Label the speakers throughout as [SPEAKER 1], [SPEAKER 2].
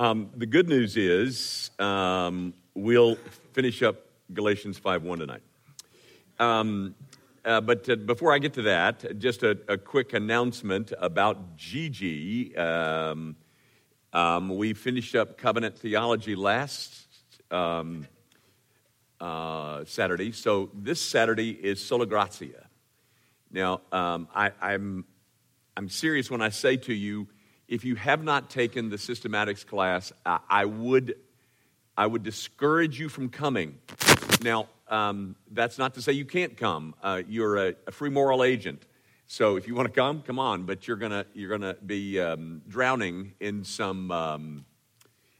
[SPEAKER 1] Um, the good news is um, we'll finish up Galatians 5 1 tonight. Um, uh, but uh, before I get to that, just a, a quick announcement about Gigi. Um, um, we finished up covenant theology last um, uh, Saturday, so this Saturday is Sola Gratia. Now, I, I'm, I'm serious when I say to you, if you have not taken the systematics class, I, would, I would discourage you from coming. Now, um, that's not to say you can't come. Uh, you're a, a, free moral agent. So if you want to come, come on. But you're gonna you're gonna be um, drowning in some um,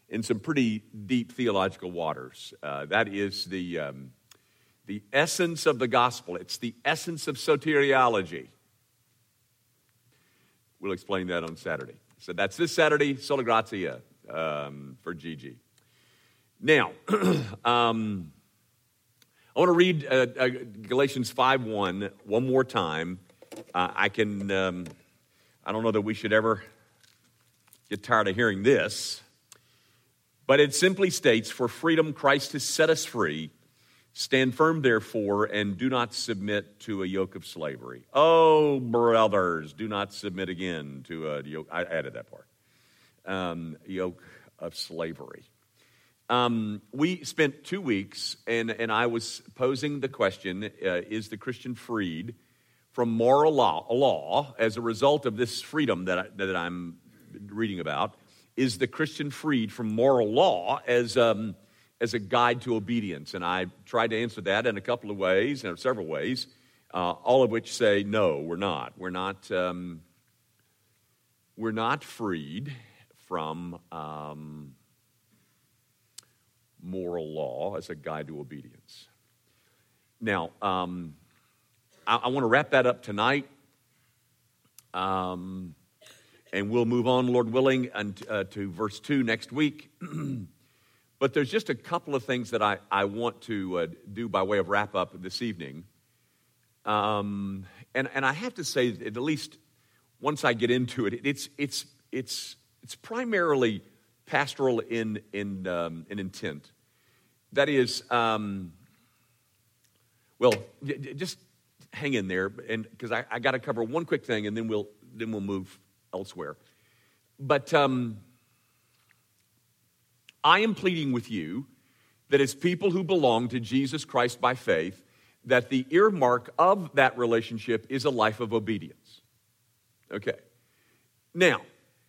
[SPEAKER 1] in some pretty deep theological waters. Uh, that is the um, the essence of the gospel. It's the essence of soteriology. We'll explain that on Saturday. So that's this Saturday, Sola Gratia um, for Gigi. Now, um, I want to read uh, uh, Galatians 5 1 one more time. Uh, I can, um, I don't know that we should ever get tired of hearing this, but it simply states, For freedom Christ has set us free. Stand firm, therefore, and do not submit to a yoke of slavery. Oh, brothers, do not submit again to a yoke. I added that part. Um, yoke of slavery. Um, we spent two weeks, and, and I was posing the question uh, Is the Christian freed from moral law, law as a result of this freedom that, I, that I'm reading about? Is the Christian freed from moral law as. Um, as a guide to obedience. And I tried to answer that in a couple of ways, in several ways, uh, all of which say, no, we're not. We're not, um, we're not freed from um, moral law as a guide to obedience. Now, um, I, I want to wrap that up tonight. Um, and we'll move on, Lord willing, and, uh, to verse 2 next week. But there's just a couple of things that I, I want to uh, do by way of wrap up this evening. Um, and, and I have to say, at least once I get into it, it's, it's, it's, it's primarily pastoral in, in, um, in intent. That is, um, well, just hang in there, and because I, I got to cover one quick thing, and then we'll then we'll move elsewhere. But um, I am pleading with you that as people who belong to Jesus Christ by faith, that the earmark of that relationship is a life of obedience. Okay. Now,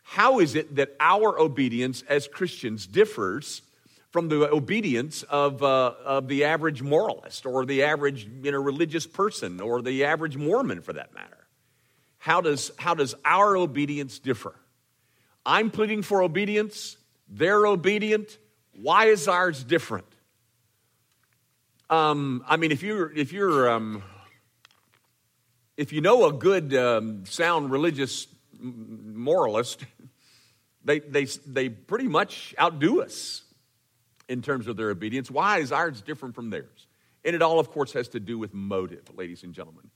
[SPEAKER 1] how is it that our obedience as Christians differs from the obedience of, uh, of the average moralist or the average you know, religious person or the average Mormon for that matter? How does, how does our obedience differ? I'm pleading for obedience. They're obedient. Why is ours different? Um, I mean, if you're if you're um, if you know a good um, sound religious moralist, they they they pretty much outdo us in terms of their obedience. Why is ours different from theirs? And it all, of course, has to do with motive, ladies and gentlemen.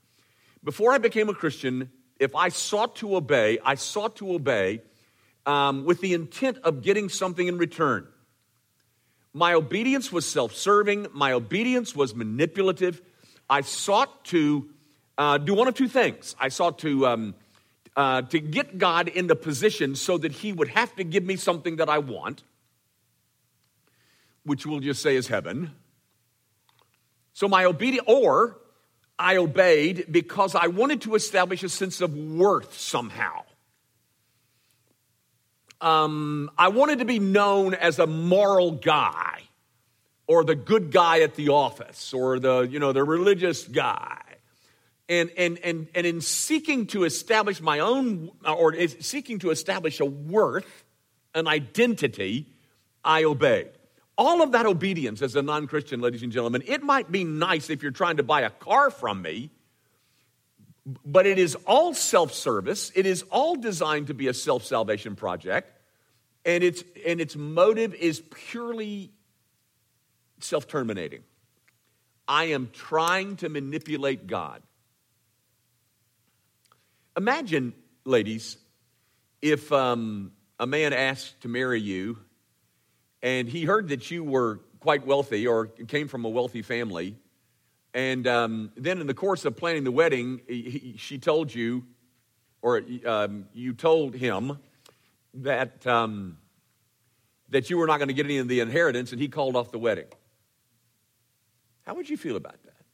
[SPEAKER 1] Before I became a Christian, if I sought to obey, I sought to obey um, with the intent of getting something in return. My obedience was self serving, my obedience was manipulative. I sought to uh, do one of two things. I sought to, um, uh, to get God in the position so that He would have to give me something that I want, which we'll just say is heaven. So my obedience, or I obeyed because I wanted to establish a sense of worth somehow um, I wanted to be known as a moral guy or the good guy at the office or the, you know, the religious guy. And, and, and, and in seeking to establish my own, or seeking to establish a worth, an identity, I obeyed. All of that obedience as a non Christian, ladies and gentlemen, it might be nice if you're trying to buy a car from me, but it is all self service. It is all designed to be a self salvation project. And its, and its motive is purely self terminating. I am trying to manipulate God. Imagine, ladies, if um, a man asked to marry you and he heard that you were quite wealthy or came from a wealthy family. And um, then, in the course of planning the wedding, he, she told you, or um, you told him, that, um, that you were not going to get any of the inheritance, and he called off the wedding. How would you feel about that?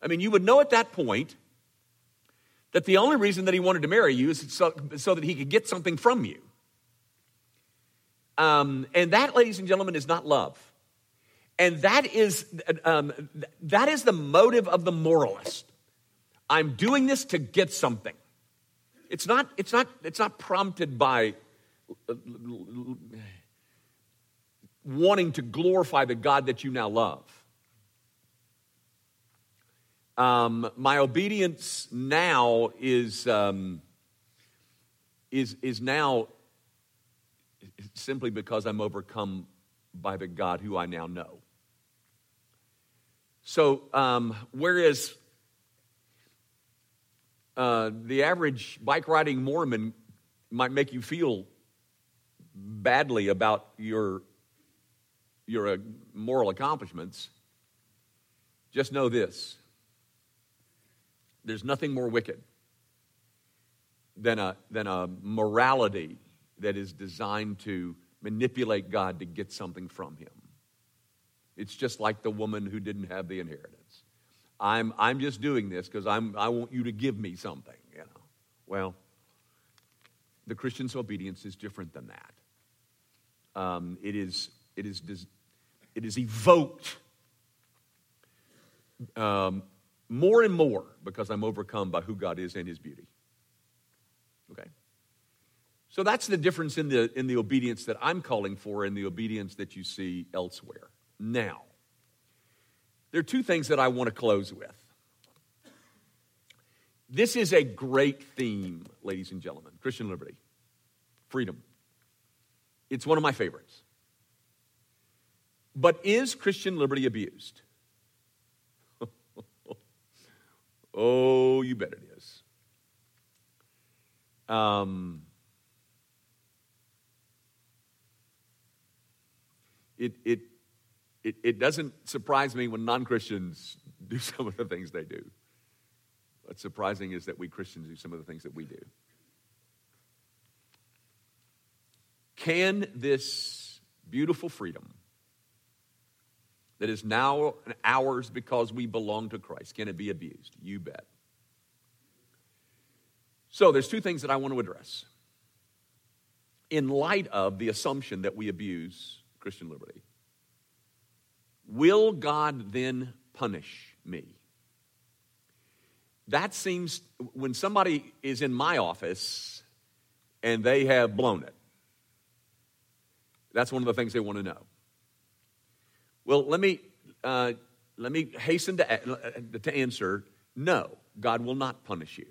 [SPEAKER 1] I mean, you would know at that point that the only reason that he wanted to marry you is so, so that he could get something from you. Um, and that, ladies and gentlemen, is not love. And that is, um, that is the motive of the moralist. I'm doing this to get something. It's not, it's not, it's not prompted by wanting to glorify the God that you now love. Um, my obedience now is, um, is, is now simply because I'm overcome by the God who I now know. So, um, whereas uh, the average bike riding Mormon might make you feel badly about your, your uh, moral accomplishments, just know this there's nothing more wicked than a, than a morality that is designed to manipulate God to get something from Him. It's just like the woman who didn't have the inheritance. I'm, I'm just doing this because I want you to give me something, you know. Well, the Christian's obedience is different than that. Um, it, is, it, is, it is evoked um, more and more because I'm overcome by who God is and his beauty. Okay? So that's the difference in the, in the obedience that I'm calling for and the obedience that you see elsewhere. Now, there are two things that I want to close with. This is a great theme, ladies and gentlemen Christian liberty, freedom. It's one of my favorites. But is Christian liberty abused? Oh, you bet it is. Um, it, it, it, it doesn't surprise me when non Christians do some of the things they do. What's surprising is that we Christians do some of the things that we do. Can this beautiful freedom that is now ours because we belong to Christ. Can it be abused? You bet. So there's two things that I want to address. In light of the assumption that we abuse Christian liberty, will God then punish me? That seems, when somebody is in my office and they have blown it, that's one of the things they want to know. Well, let me, uh, let me hasten to, to answer no, God will not punish you.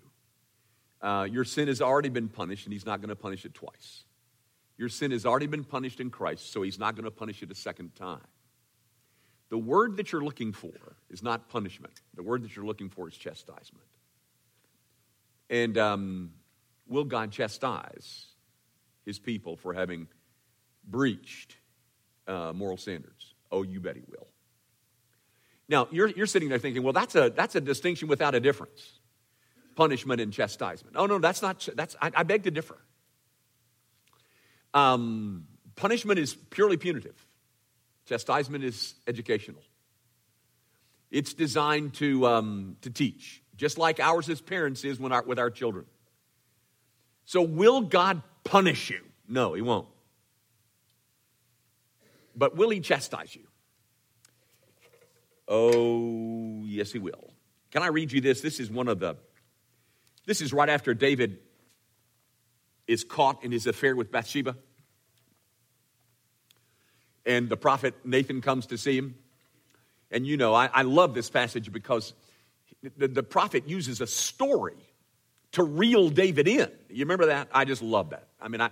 [SPEAKER 1] Uh, your sin has already been punished, and He's not going to punish it twice. Your sin has already been punished in Christ, so He's not going to punish it a second time. The word that you're looking for is not punishment, the word that you're looking for is chastisement. And um, will God chastise His people for having breached uh, moral standards? Oh, you bet he will. Now, you're, you're sitting there thinking, well, that's a, that's a distinction without a difference punishment and chastisement. Oh, no, that's not, that's, I, I beg to differ. Um, punishment is purely punitive, chastisement is educational. It's designed to, um, to teach, just like ours as parents is when our, with our children. So, will God punish you? No, He won't but will he chastise you? Oh, yes, he will. Can I read you this? This is one of the, this is right after David is caught in his affair with Bathsheba. And the prophet Nathan comes to see him. And you know, I, I love this passage because the, the prophet uses a story to reel David in. You remember that? I just love that. I mean, I,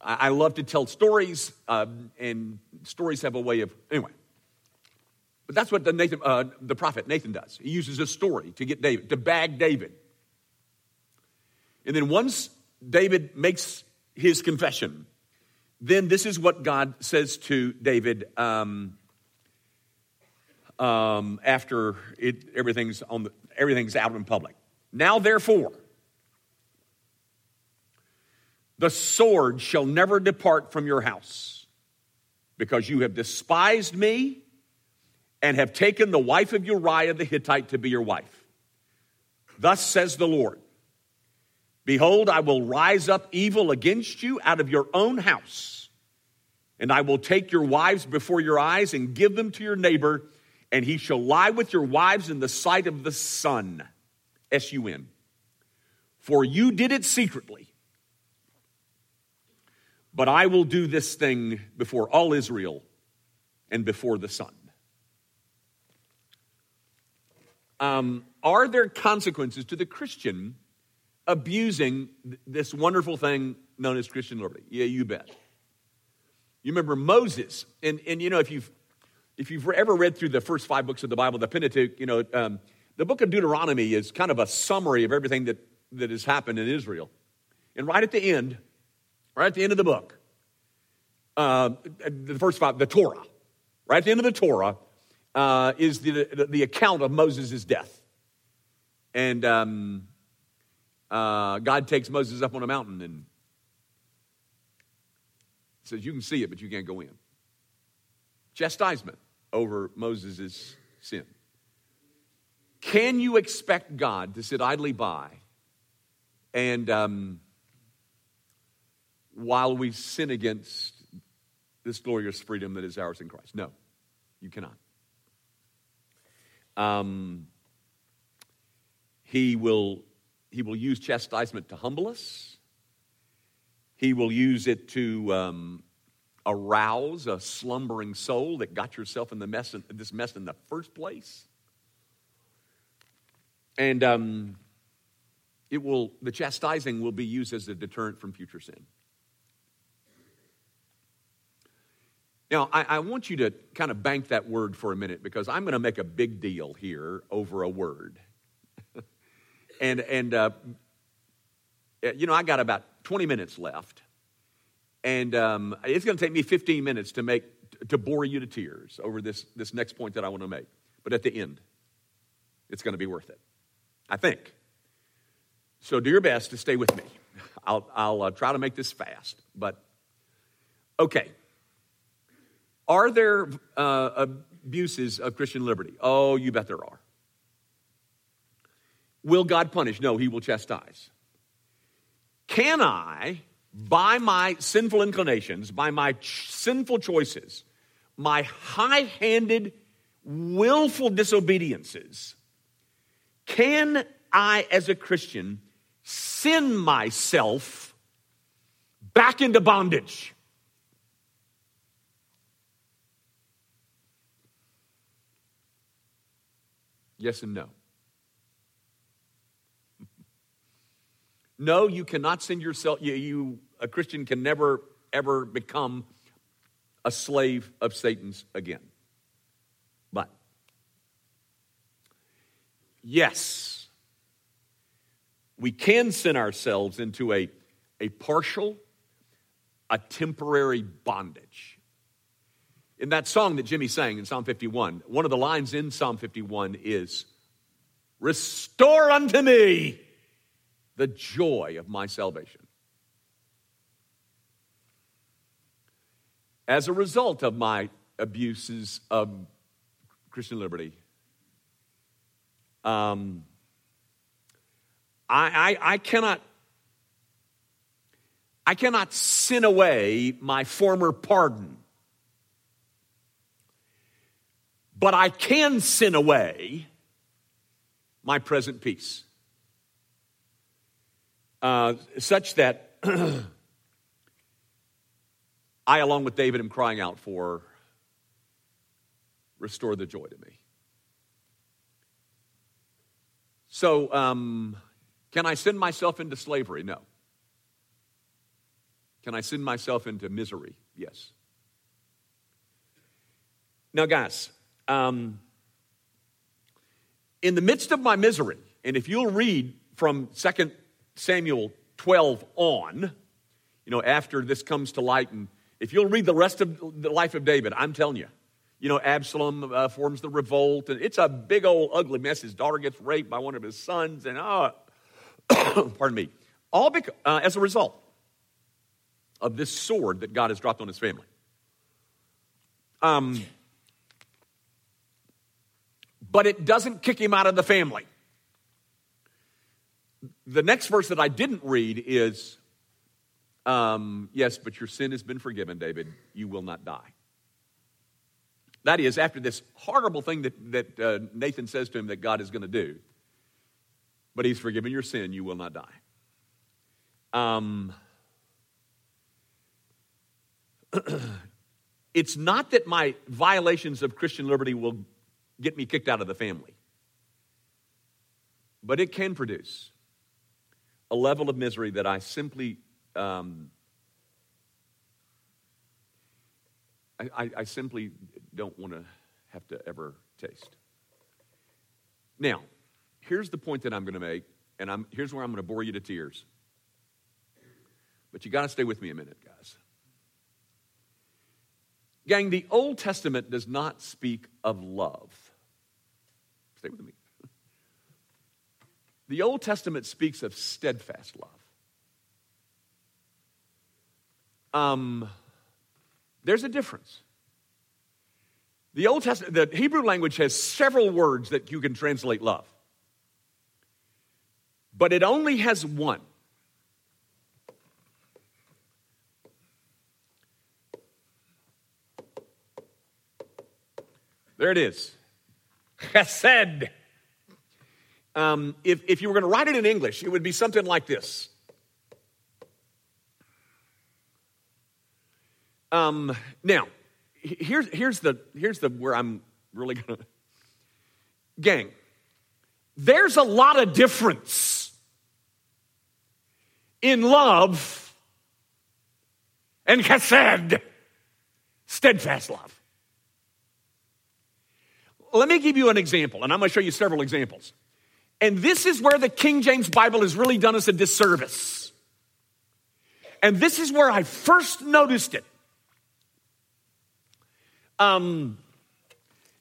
[SPEAKER 1] I, love to tell stories, uh, and stories have a way of, anyway. But that's what the, Nathan, uh, the prophet Nathan does. He uses a story to get David, to bag David. And then once David makes his confession, then this is what God says to David um, um, after it, everything's, on the, everything's out in public. Now, therefore, the sword shall never depart from your house, because you have despised me and have taken the wife of Uriah the Hittite to be your wife. Thus says the Lord Behold, I will rise up evil against you out of your own house, and I will take your wives before your eyes and give them to your neighbor, and he shall lie with your wives in the sight of the sun. S U N. For you did it secretly. But I will do this thing before all Israel and before the sun. Um, are there consequences to the Christian abusing this wonderful thing known as Christian liberty? Yeah, you bet. You remember Moses, and, and you know, if you've, if you've ever read through the first five books of the Bible, the Pentateuch, you know, um, the book of Deuteronomy is kind of a summary of everything that, that has happened in Israel. And right at the end, right at the end of the book, uh, the first five, the Torah, right at the end of the Torah, uh, is the, the, the, account of Moses' death. And um, uh, God takes Moses up on a mountain and says, You can see it, but you can't go in. Chastisement over Moses' sin. Can you expect God to sit idly by and um, while we sin against this glorious freedom that is ours in Christ? No, you cannot. Um, he, will, he will use chastisement to humble us. He will use it to um, arouse a slumbering soul that got yourself in the mess, in, this mess in the first place. And um, it will, the chastising will be used as a deterrent from future sin. Now, I, I, want you to kind of bank that word for a minute because I'm going to make a big deal here over a word. And, and uh, you know, I got about 20 minutes left. And um, it's going to take me 15 minutes to make to bore you to tears over this, this next point that I want to make. But at the end, it's going to be worth it. I think. So do your best to stay with me. I'll, I'll uh, try to make this fast. But, okay. Are there uh, abuses of Christian liberty? Oh, you bet there are. Will God punish? No, He will chastise. Can I, by my sinful inclinations, by my ch- sinful choices, my high handed, willful disobediences, can I, as a Christian, sin myself back into bondage? Yes and no. No, you cannot send yourself, you, you, a Christian can never, ever become a slave of Satan's again. But, yes, we can sin ourselves into a, a partial, a temporary bondage. In that song that Jimmy sang in Psalm 51, one of the lines in Psalm 51 is, Restore unto me the joy of my salvation. As a result of my abuses of Christian liberty, um, I, I, I cannot I cannot sin away my former pardon. but I can sin away my present peace. Uh, such that I, along with David, am crying out for restore the joy to me. So, um, can I send myself into slavery? No. Can I send myself into misery? Yes. Now, guys, um, in the midst of my misery, and if you'll read from 2 Samuel 12 on, you know, after this comes to light and, If you'll read the rest of the life of David, I'm telling you, you know, Absalom uh, forms the revolt, and it's a big old ugly mess. His daughter gets raped by one of his sons, and oh, pardon me, all bec- uh, as a result of this sword that God has dropped on his family. Um, but it doesn't kick him out of the family. The next verse that I didn't read is um, Yes, but your sin has been forgiven, David. You will not die. That is, after this horrible thing that, that uh, Nathan says to him that God is going to do, but he's forgiven your sin, you will not die. Um, it's not that my violations of Christian liberty will get me kicked out of the family, but it can produce a level of misery that I simply um, I, I, simply don't want to have to ever taste. Now, here's the point that I'm going to make, and I'm, here's where I'm going to bore you to tears. But you got to stay with me a minute, guys. Gang, the Old Testament does not speak of love. Stay with me. The Old Testament speaks of steadfast love. Um, there's a difference. The Old Testament, the Hebrew language has several words that you can translate love, but it only has one. There it is. Chesed. Um, if, if you were going to write it in English, it would be something like this. Um, now, here's, here's, the, here's the where I'm really going to. Gang, there's a lot of difference in love and chesed, steadfast love. Let me give you an example, and I'm going to show you several examples. And this is where the King James Bible has really done us a disservice. And this is where I first noticed it. Um,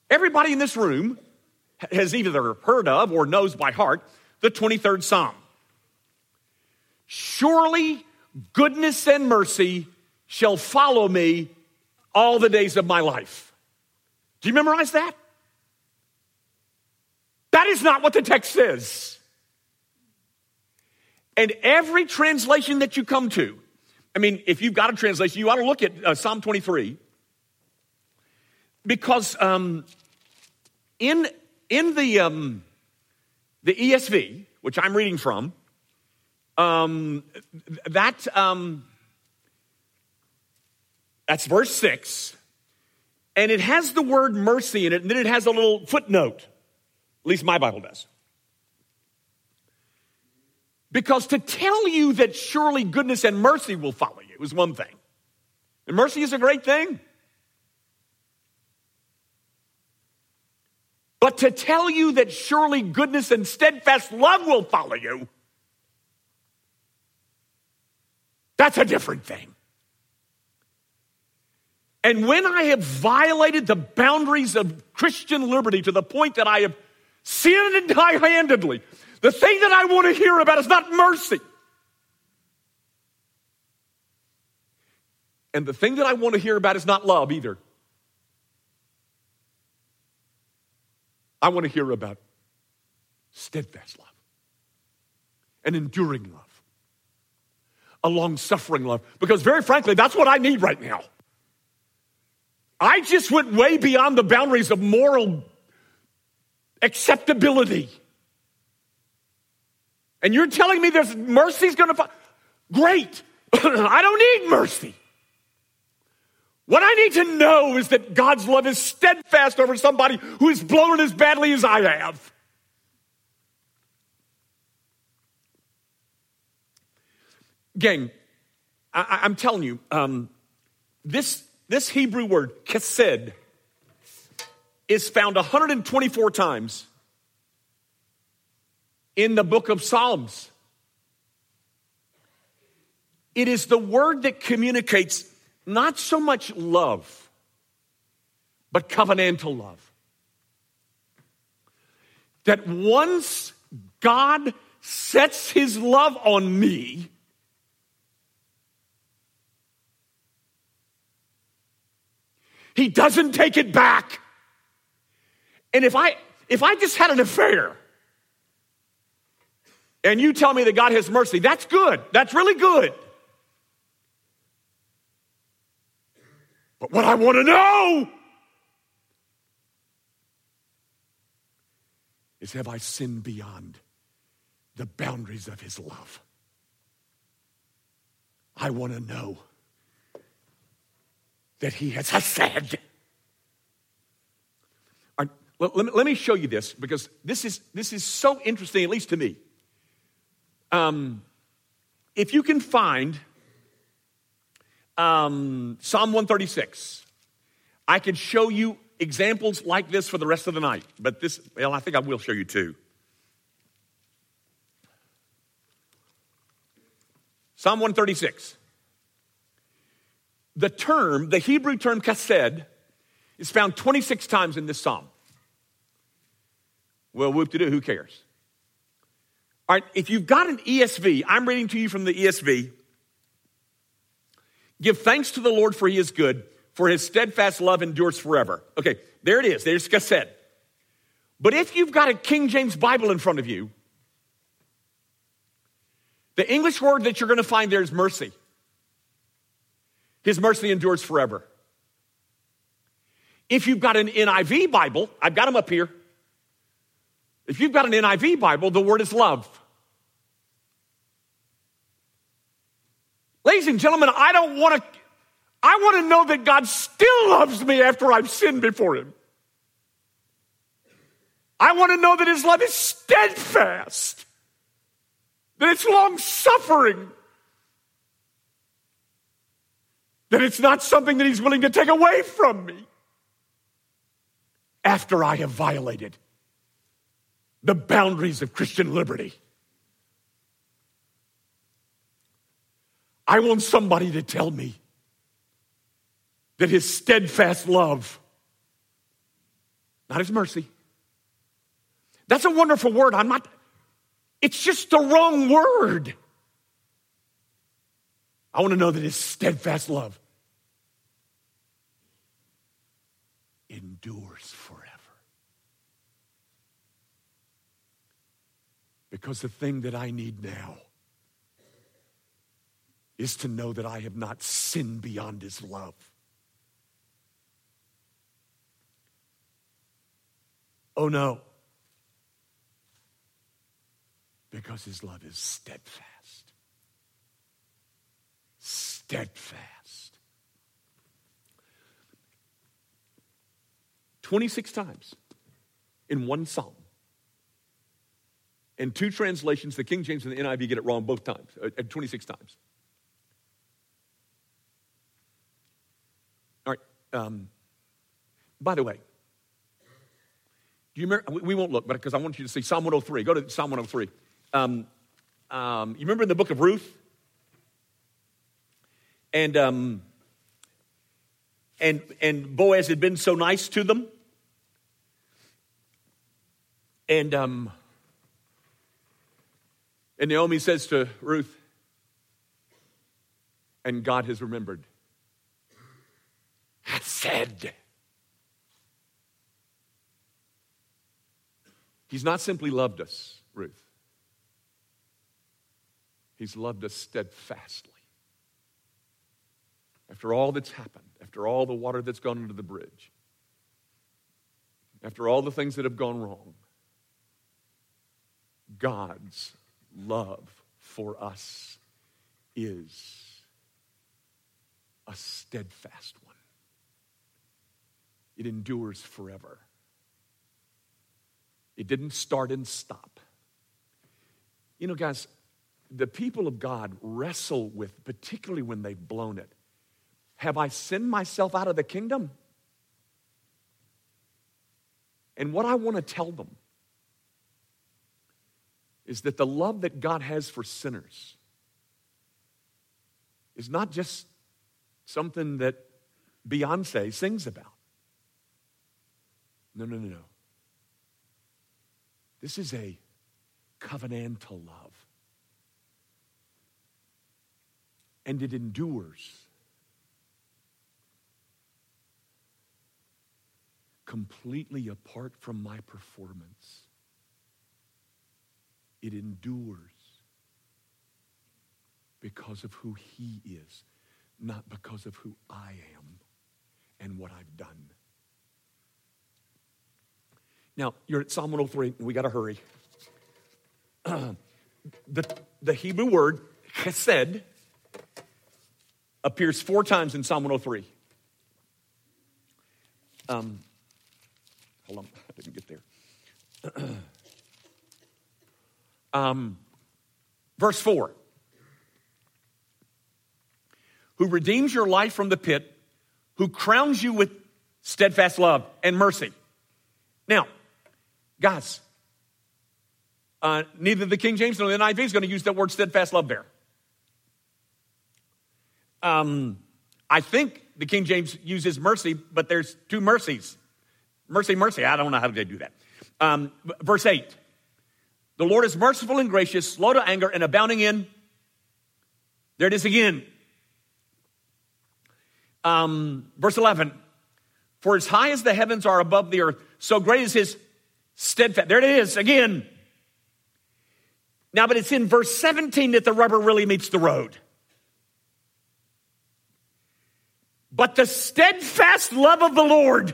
[SPEAKER 1] everybody in this room has either heard of or knows by heart the 23rd Psalm. Surely goodness and mercy shall follow me all the days of my life. Do you memorize that? That is not what the text says. And every translation that you come to, I mean, if you've got a translation, you ought to look at uh, Psalm 23 because um, in, in the, um, the ESV, which I'm reading from, um, that, um, that's verse 6, and it has the word mercy in it, and then it has a little footnote. At least my Bible does. Because to tell you that surely goodness and mercy will follow you is one thing. And mercy is a great thing. But to tell you that surely goodness and steadfast love will follow you, that's a different thing. And when I have violated the boundaries of Christian liberty to the point that I have sinned high handedly. The thing that I want to hear about is not mercy. And the thing that I want to hear about is not love either. I want to hear about steadfast love, an enduring love, a long suffering love. Because, very frankly, that's what I need right now. I just went way beyond the boundaries of moral acceptability. And you're telling me there's mercy's gonna find. Great. I don't need mercy. What I need to know is that God's love is steadfast over somebody who is blown as badly as I have. Gang, I, am telling you, um, this, this Hebrew word, chesed, is found 124 times in the book of Psalms. It is the word that communicates not so much love, but covenantal love. That once God sets his love on me, he doesn't take it back. And if I if I just had an affair and you tell me that God has mercy, that's good. That's really good. But what I want to know is have I sinned beyond the boundaries of his love? I want to know that he has said. Let, let, let, me show you this because this is, this is so interesting, at least to me. Um, if you can find um, Psalm 136, I could show you examples like this for the rest of the night, but this, well, I think I will show you two. Psalm 136. The term, the Hebrew term chesed, is found 26 times in this psalm. Well, whoop de doo, who cares? All right, if you've got an ESV, I'm reading to you from the ESV. Give thanks to the Lord for he is good, for his steadfast love endures forever. Okay, there it is. There's chesed. But if you've got a King James Bible in front of you, the English word that you're going to find there is mercy. His mercy endures forever. If you've got an NIV Bible, I've got them up here. If you've got an NIV Bible, the word is love. Ladies and gentlemen, I don't want to, I want to know that God still loves me after I've sinned before Him. I want to know that His love is steadfast, that it's long suffering, that it's not something that He's willing to take away from me after I have violated the boundaries of Christian liberty. I want somebody to tell me that his steadfast love, not his mercy, that's a wonderful word. I'm not, it's just the wrong word. I want to know that his steadfast love endures Because the thing that I need now is to know that I have not sinned beyond his love. Oh no. Because his love is steadfast. Steadfast. 26 times in one psalm. In two translations, the King James and the NIV get it wrong both times, uh, 26 times. All right. Um, by the way, do you remember? We won't look, but because I want you to see Psalm 103. Go to Psalm 103. Um, um, you remember in the book of Ruth? And, um, and, and Boaz had been so nice to them. And um, and Naomi says to Ruth, and God has remembered. Said. He's not simply loved us, Ruth. He's loved us steadfastly. After all that's happened, after all the water that's gone under the bridge, after all the things that have gone wrong, God's love for us is a steadfast one. It endures forever. It didn't start and stop. You know, guys, the people of God wrestle with, particularly when they've blown it, have I sinned myself out of the kingdom? And what I want to tell them is that the love that God has for sinners is not just something that Beyonce sings about. No, no, no, no. This is a covenantal love. And it endures. Completely apart from my performance. It endures because of who He is, not because of who I am and what I've done. Now, you're at Psalm 103, and we got to hurry. the, the Hebrew word chesed appears four times in Psalm 103. Um, hold on, I didn't get there. um, verse 4 Who redeems your life from the pit, who crowns you with steadfast love and mercy. Now, Guys, uh, neither the King James nor the NIV is going to use that word steadfast love there. Um, I think the King James uses mercy, but there's two mercies. Mercy, mercy. I don't know how they do that. Um, verse 8 The Lord is merciful and gracious, slow to anger, and abounding in. There it is again. Um, verse 11 For as high as the heavens are above the earth, so great is his Steadfast. There it is again. Now, but it's in verse 17 that the rubber really meets the road. But the steadfast love of the Lord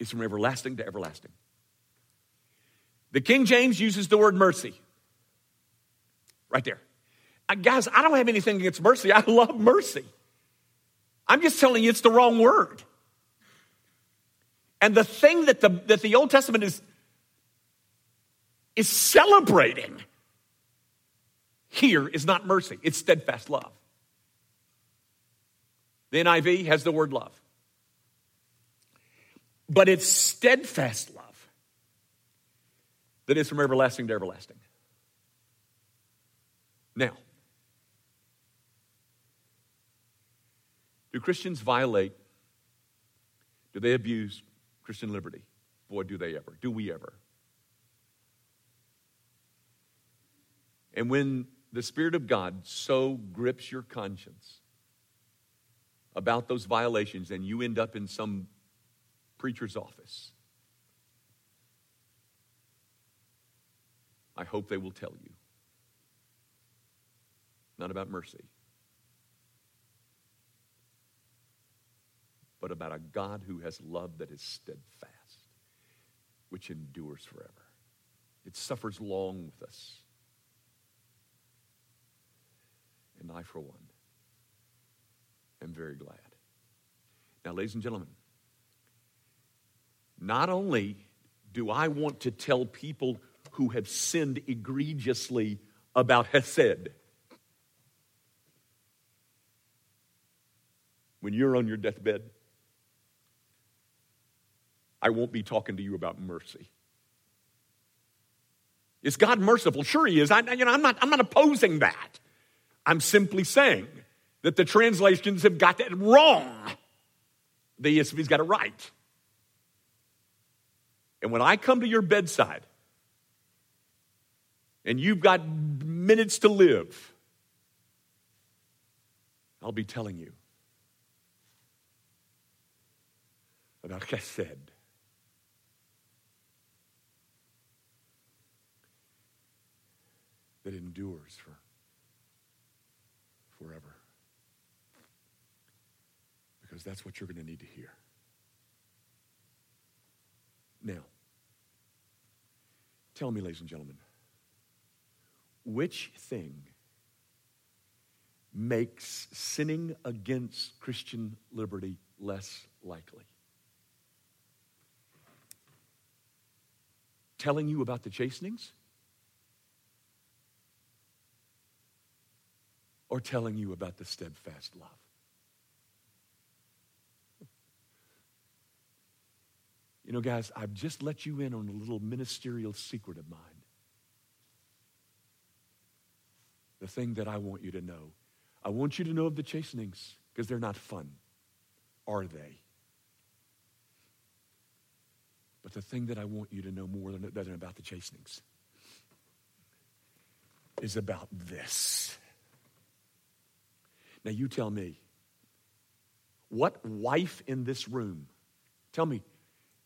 [SPEAKER 1] is from everlasting to everlasting. The King James uses the word mercy. Right there. Uh, guys, I don't have anything against mercy. I love mercy. I'm just telling you it's the wrong word. And the thing that the, that the Old Testament is, is celebrating here is not mercy, it's steadfast love. The NIV has the word love. But it's steadfast love that is from everlasting to everlasting. Now, do Christians violate, do they abuse Christian liberty. Boy, do they ever. Do we ever. And when the Spirit of God so grips your conscience about those violations and you end up in some preacher's office, I hope they will tell you. Not about mercy. but about a God who has love that is steadfast, which endures forever. It suffers long with us. And I, for one, am very glad. Now, ladies and gentlemen, not only do I want to tell people who have sinned egregiously about Hesed, when you're on your deathbed, I won't be talking to you about mercy. Is God merciful? Sure, He is. I, you know, I'm, not, I'm not opposing that. I'm simply saying that the translations have got that wrong. The ESV's got it right. And when I come to your bedside and you've got minutes to live, I'll be telling you about chesed. that endures for forever. Because that's what you're going to need to hear. Now, tell me, ladies and gentlemen, which thing makes sinning against Christian liberty less likely? Telling you about the chastenings? or telling you about the steadfast love. You know, guys, I've just let you in on a little ministerial secret of mine. the thing that I want you to know. I want you to know of the chastenings because they're not fun, are they? But the thing that I want you to know more than, than about the chastenings is about this. Now, you tell me, what wife in this room, tell me,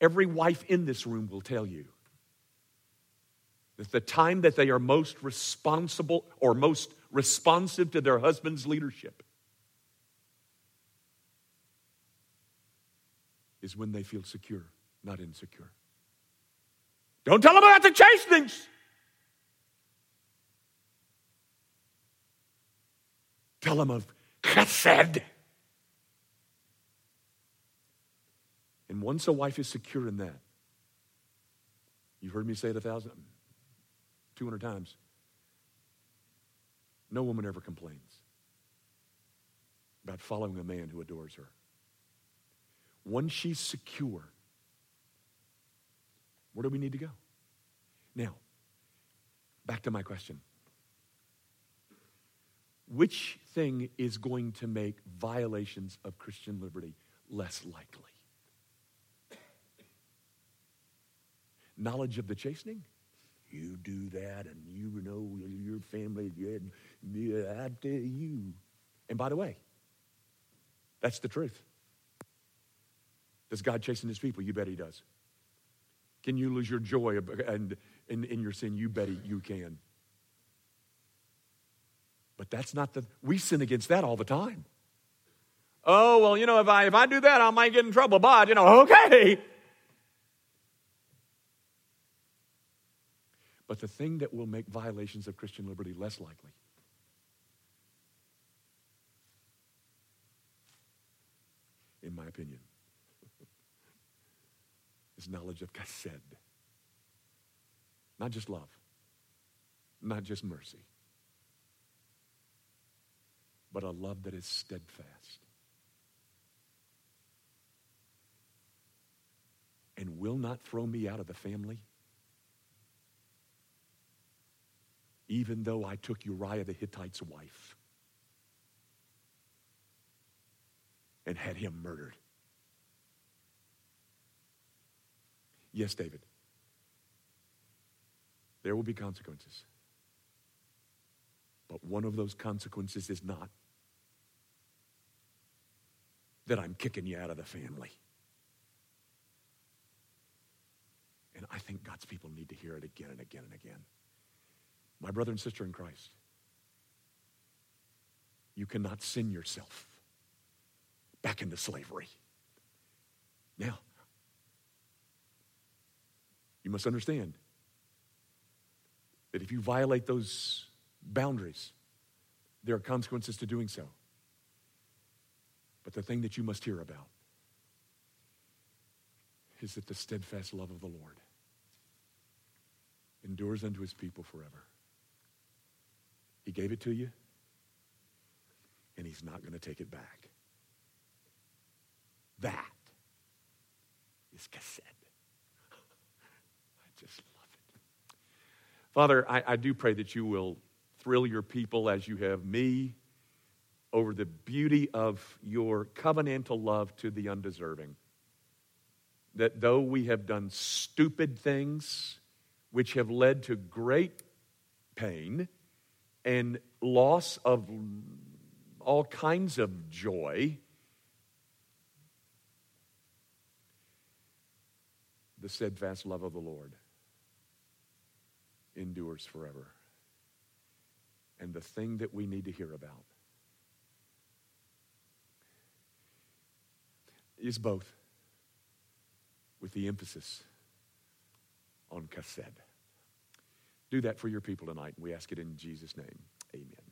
[SPEAKER 1] every wife in this room will tell you that the time that they are most responsible or most responsive to their husband's leadership is when they feel secure, not insecure. Don't tell them about the chastenings. Tell them of chesed. And once a wife is secure in that, you've heard me say it a thousand, 200 times. No woman ever complains about following a man who adores her. Once she's secure, where do we need to go? Now, back to my question. Which thing is going to make violations of Christian liberty less likely? Knowledge of the chastening? You do that, and you know your family, yeah, I you. And by the way, that's the truth. Does God chasten his people? You bet he does. Can you lose your joy and in, in your sin? You bet you can. But that's not the, we sin against that all the time. Oh, well, you know, if I, if I do that, I might get in trouble. But, you know, okay. But the thing that will make violations of Christian liberty less likely in my opinion, is knowledge of chesed. Not just love, not just mercy, but a love that is steadfast and will not throw me out of the family even though I took Uriah the Hittite's wife and had him murdered. Yes, David. There will be consequences. But one of those consequences is not that I'm kicking you out of the family. And I think God's people need to hear it again and again and again. My brother and sister in Christ, you cannot sin yourself back into slavery. Now, you must understand that if you violate those boundaries, there are consequences to doing so. But the thing that you must hear about is that the steadfast love of the Lord endures unto his people forever. He gave it to you, and he's not going to take it back. That is chesed. I just love it. Father, I, I do pray that you will thrill your people as you have me over the beauty of your covenantal love to the undeserving. That though we have done stupid things which have led to great pain, and loss of all kinds of joy. The steadfast love of the Lord endures forever. And the thing that we need to hear about is both, with the emphasis on chesed. Do that for your people tonight. We ask it in Jesus' name. Amen.